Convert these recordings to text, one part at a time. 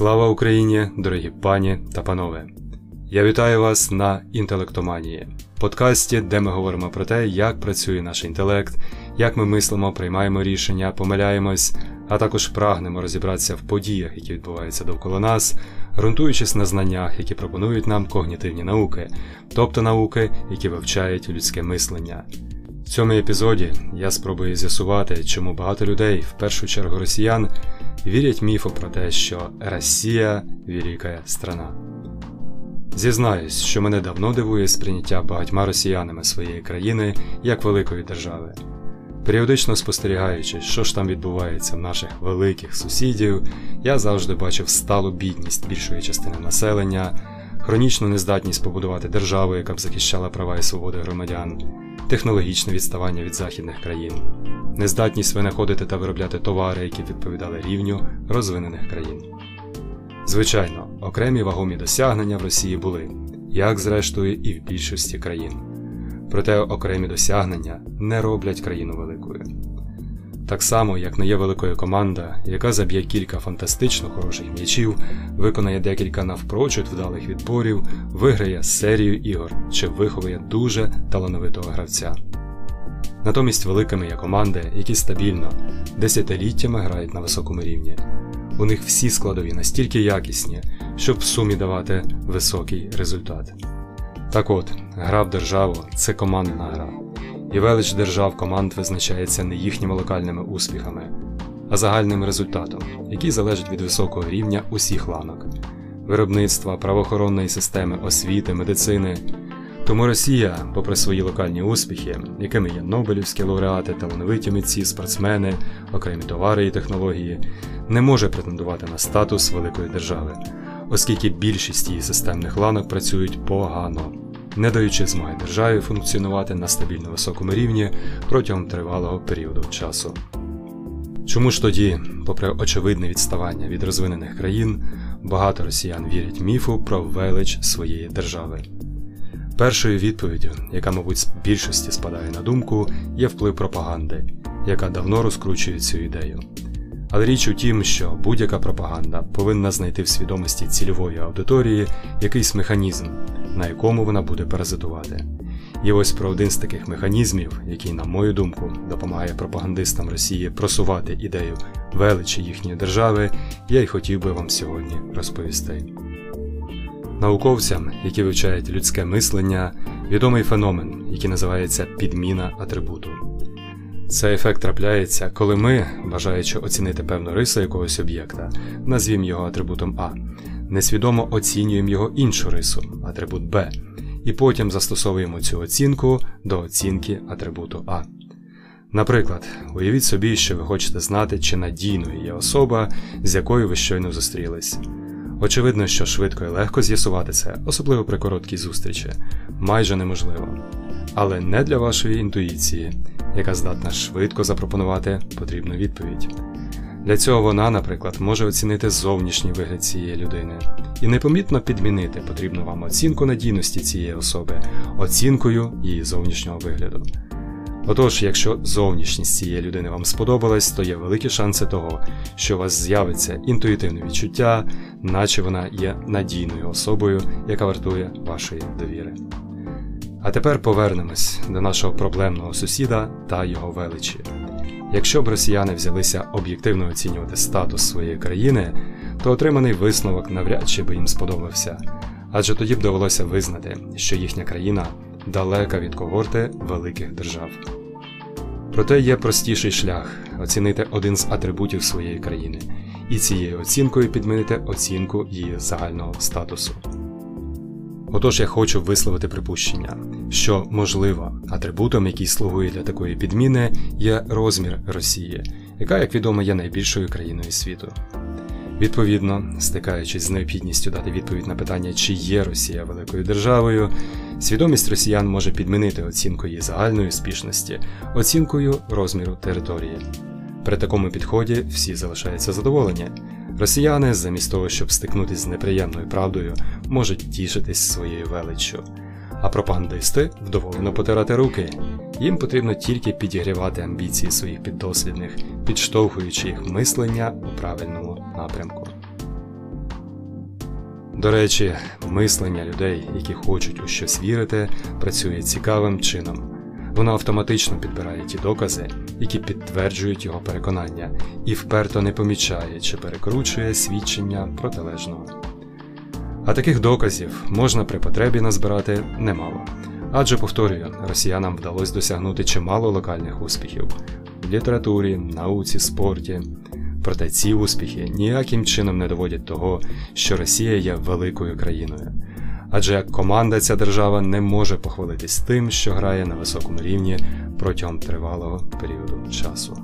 Слава Україні, дорогі пані та панове! Я вітаю вас на інтелектоманії, подкасті, де ми говоримо про те, як працює наш інтелект, як ми мислимо, приймаємо рішення, помиляємось, а також прагнемо розібратися в подіях, які відбуваються довкола нас, ґрунтуючись на знаннях, які пропонують нам когнітивні науки, тобто науки, які вивчають людське мислення. В цьому епізоді я спробую з'ясувати, чому багато людей, в першу чергу росіян, вірять міфу про те, що Росія велика страна. Зізнаюсь, що мене давно дивує сприйняття багатьма росіянами своєї країни як великої держави. Періодично спостерігаючи, що ж там відбувається в наших великих сусідів, я завжди бачив сталу бідність більшої частини населення, хронічну нездатність побудувати державу, яка б захищала права і свободи громадян, технологічне відставання від західних країн, нездатність винаходити та виробляти товари, які відповідали рівню розвинених країн. Звичайно, окремі вагомі досягнення в Росії були, як зрештою і в більшості країн. Проте окремі досягнення не роблять країну великою. Так само, як не є великою команда, яка заб'є кілька фантастично хороших м'ячів, виконає декілька навпрочуд вдалих відборів, виграє серію ігор чи виховує дуже талановитого гравця. Натомість великими є команди, які стабільно, десятиліттями грають на високому рівні. У них всі складові настільки якісні, щоб в сумі давати високий результат. Так от, гра в державу це командна гра, і велич держав команд визначається не їхніми локальними успіхами, а загальним результатом, який залежить від високого рівня усіх ланок виробництва, правоохоронної системи, освіти, медицини. Тому Росія, попри свої локальні успіхи, якими є Нобелівські лауреати, талановиті митці, спортсмени, окремі товари і технології, не може претендувати на статус великої держави, оскільки більшість її системних ланок працюють погано, не даючи змоги державі функціонувати на стабільно високому рівні протягом тривалого періоду часу. Чому ж тоді, попри очевидне відставання від розвинених країн, багато росіян вірять міфу про велич своєї держави? Першою відповіддю, яка, мабуть, з більшості спадає на думку, є вплив пропаганди, яка давно розкручує цю ідею. Але річ у тім, що будь-яка пропаганда повинна знайти в свідомості цільової аудиторії якийсь механізм, на якому вона буде паразитувати. І ось про один з таких механізмів, який, на мою думку, допомагає пропагандистам Росії просувати ідею величі їхньої держави, я й хотів би вам сьогодні розповісти. Науковцям, які вивчають людське мислення, відомий феномен, який називається підміна атрибуту. Цей ефект трапляється, коли ми, бажаючи оцінити певну рису якогось об'єкта, назвімо його атрибутом А, несвідомо оцінюємо його іншу рису, атрибут Б, і потім застосовуємо цю оцінку до оцінки атрибуту А. Наприклад, уявіть собі, що ви хочете знати, чи надійною є особа, з якою ви щойно зустрілись. Очевидно, що швидко і легко з'ясувати це, особливо при короткій зустрічі, майже неможливо. Але не для вашої інтуїції, яка здатна швидко запропонувати потрібну відповідь. Для цього вона, наприклад, може оцінити зовнішній вигляд цієї людини і непомітно підмінити потрібну вам оцінку надійності цієї особи оцінкою її зовнішнього вигляду. Отож, якщо зовнішність цієї людини вам сподобалась, то є великі шанси того, що у вас з'явиться інтуїтивне відчуття, наче вона є надійною особою, яка вартує вашої довіри. А тепер повернемось до нашого проблемного сусіда та його величі. Якщо б росіяни взялися об'єктивно оцінювати статус своєї країни, то отриманий висновок навряд чи би їм сподобався, адже тоді б довелося визнати, що їхня країна далека від когорти великих держав. Проте є простіший шлях оцінити один з атрибутів своєї країни і цією оцінкою підмінити оцінку її загального статусу. Отож я хочу висловити припущення, що, можливо, атрибутом, який слугує для такої підміни, є розмір Росії, яка, як відомо, є найбільшою країною світу. Відповідно, стикаючись з необхідністю дати відповідь на питання, чи є Росія великою державою, свідомість росіян може підмінити оцінку її загальної успішності оцінкою розміру території. При такому підході всі залишаються задоволені. Росіяни, замість того, щоб стикнутися з неприємною правдою, можуть тішитись своєю величчю. А пропагандисти вдоволено потирати руки. Їм потрібно тільки підігрівати амбіції своїх піддослідних, підштовхуючи їх мислення у правильному напрямку. До речі, мислення людей, які хочуть у щось вірити, працює цікавим чином. Воно автоматично підбирає ті докази, які підтверджують його переконання, і вперто не помічає чи перекручує свідчення протилежного. А таких доказів можна при потребі назбирати немало. Адже, повторюю, росіянам вдалося досягнути чимало локальних успіхів в літературі, науці, спорті. Проте ці успіхи ніяким чином не доводять того, що Росія є великою країною. Адже як команда ця держава не може похвалитись тим, що грає на високому рівні протягом тривалого періоду часу.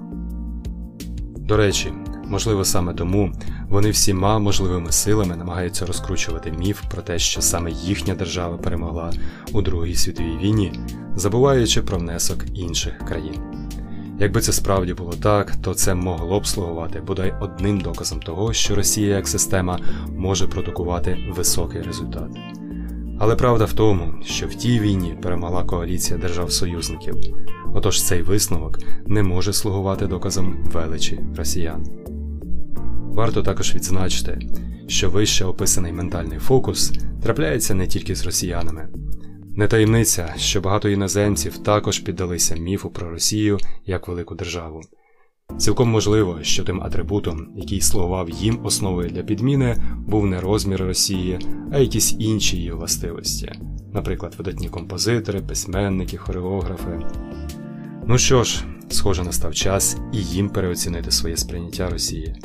До речі, можливо саме тому вони всіма можливими силами намагаються розкручувати міф про те, що саме їхня держава перемогла у Другій світовій війні, забуваючи про внесок інших країн. Якби це справді було так, то це могло б слугувати бодай одним доказом того, що Росія як система може продукувати високий результат. Але правда в тому, що в тій війні перемогла коаліція держав-союзників, отож цей висновок не може слугувати доказом величі росіян. Варто також відзначити, що вище описаний ментальний фокус трапляється не тільки з росіянами. Не таємниця, що багато іноземців також піддалися міфу про Росію як велику державу. Цілком можливо, що тим атрибутом, який слугував їм основою для підміни, був не розмір Росії, а якісь інші її властивості, наприклад, видатні композитори, письменники, хореографи. Ну що ж, схоже, настав час і їм переоцінити своє сприйняття Росії.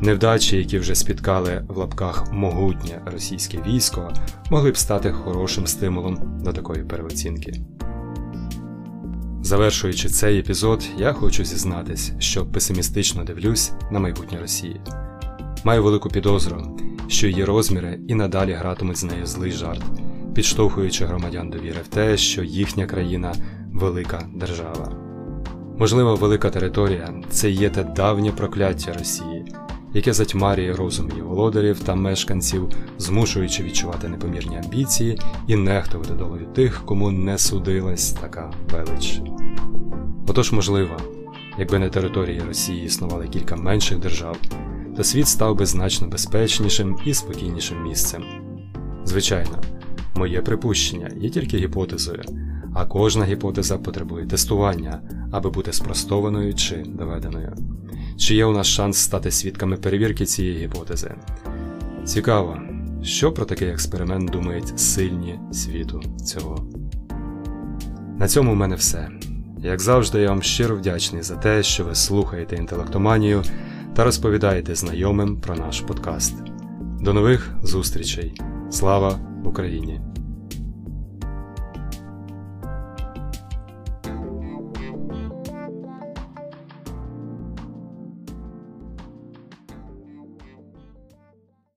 Невдачі, які вже спіткали в лапках могутнє російське військо, могли б стати хорошим стимулом до такої переоцінки. Завершуючи цей епізод, я хочу зізнатись, що песимістично дивлюсь на майбутнє Росії. Маю велику підозру, що її розміри і надалі гратимуть з нею злий жарт, підштовхуючи громадян до віри в те, що їхня країна велика держава. Можливо, велика територія це є те давнє прокляття Росії яке затьмарює розум її володарів та мешканців, змушуючи відчувати непомірні амбіції і нехтувати долею тих, кому не судилась така велич. Отож, можливо, якби на території Росії існували кілька менших держав, то світ став би значно безпечнішим і спокійнішим місцем. Звичайно, моє припущення є тільки гіпотезою, а кожна гіпотеза потребує тестування, аби бути спростованою чи доведеною. Чи є у нас шанс стати свідками перевірки цієї гіпотези? Цікаво, що про такий експеримент думають сильні світу цього. На цьому в мене все. Як завжди, я вам щиро вдячний за те, що ви слухаєте інтелектоманію та розповідаєте знайомим про наш подкаст. До нових зустрічей! Слава Україні!